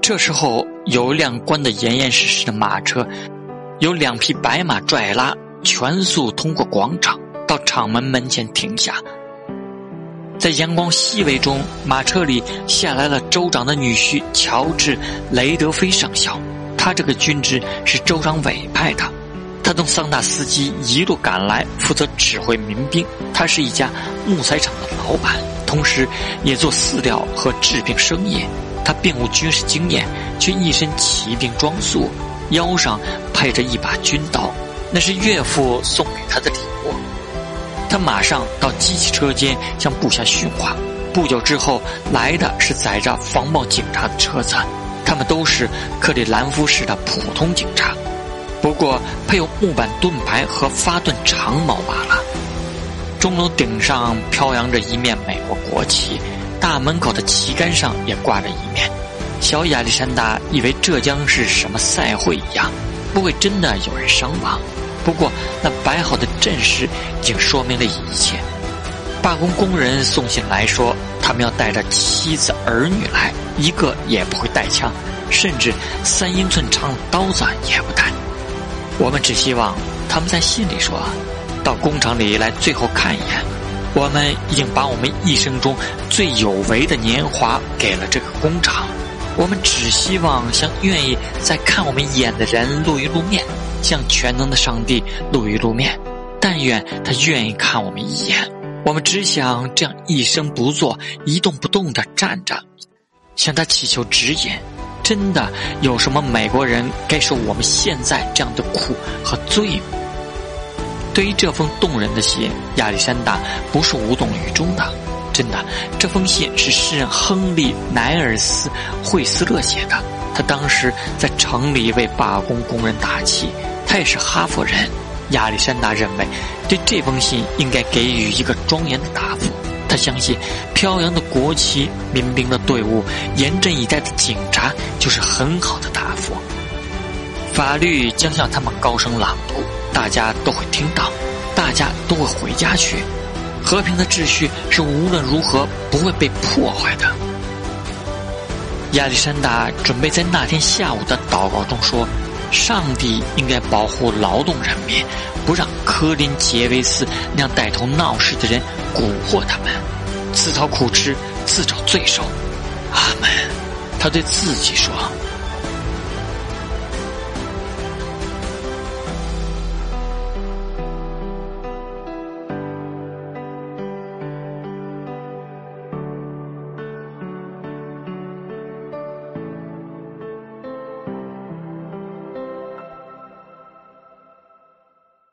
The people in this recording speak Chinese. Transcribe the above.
这时候，有一辆关得严严实实的马车，有两匹白马拽拉，全速通过广场，到厂门门前停下。在阳光熹微中，马车里下来了州长的女婿乔治·雷德菲上校。他这个军职是州长委派的。他从桑塔斯基一路赶来，负责指挥民兵。他是一家木材厂的老板，同时也做饲料和治病生意。他并无军事经验，却一身骑兵装束，腰上配着一把军刀，那是岳父送给他的礼物。他马上到机器车间向部下训话。不久之后，来的是载着防暴警察的车子，他们都是克里兰夫市的普通警察，不过配有木板盾牌和发盾长矛罢了。钟楼顶上飘扬着一面美国国旗。大门口的旗杆上也挂着一面。小亚历山大以为这将是什么赛会一样，不会真的有人伤亡。不过那摆好的阵势已经说明了一切。罢工工人送信来说，他们要带着妻子儿女来，一个也不会带枪，甚至三英寸长的刀子也不带。我们只希望他们在信里说，到工厂里来最后看一眼。我们已经把我们一生中最有为的年华给了这个工厂，我们只希望向愿意再看我们一眼的人露一露面，向全能的上帝露一露面。但愿他愿意看我们一眼，我们只想这样一声不作、一动不动地站着，向他祈求指引。真的有什么美国人该受我们现在这样的苦和罪吗？对于这封动人的信，亚历山大不是无动于衷的。真的，这封信是诗人亨利·奈尔斯·惠斯勒写的。他当时在城里为罢工工人打气。他也是哈佛人。亚历山大认为，对这封信应该给予一个庄严的答复。他相信，飘扬的国旗、民兵的队伍、严阵以待的警察，就是很好的答复。法律将向他们高声朗读。大家都会听到，大家都会回家去。和平的秩序是无论如何不会被破坏的。亚历山大准备在那天下午的祷告中说：“上帝应该保护劳动人民，不让科林杰维斯那样带头闹事的人蛊惑他们，自讨苦吃，自找罪受。”阿门。他对自己说。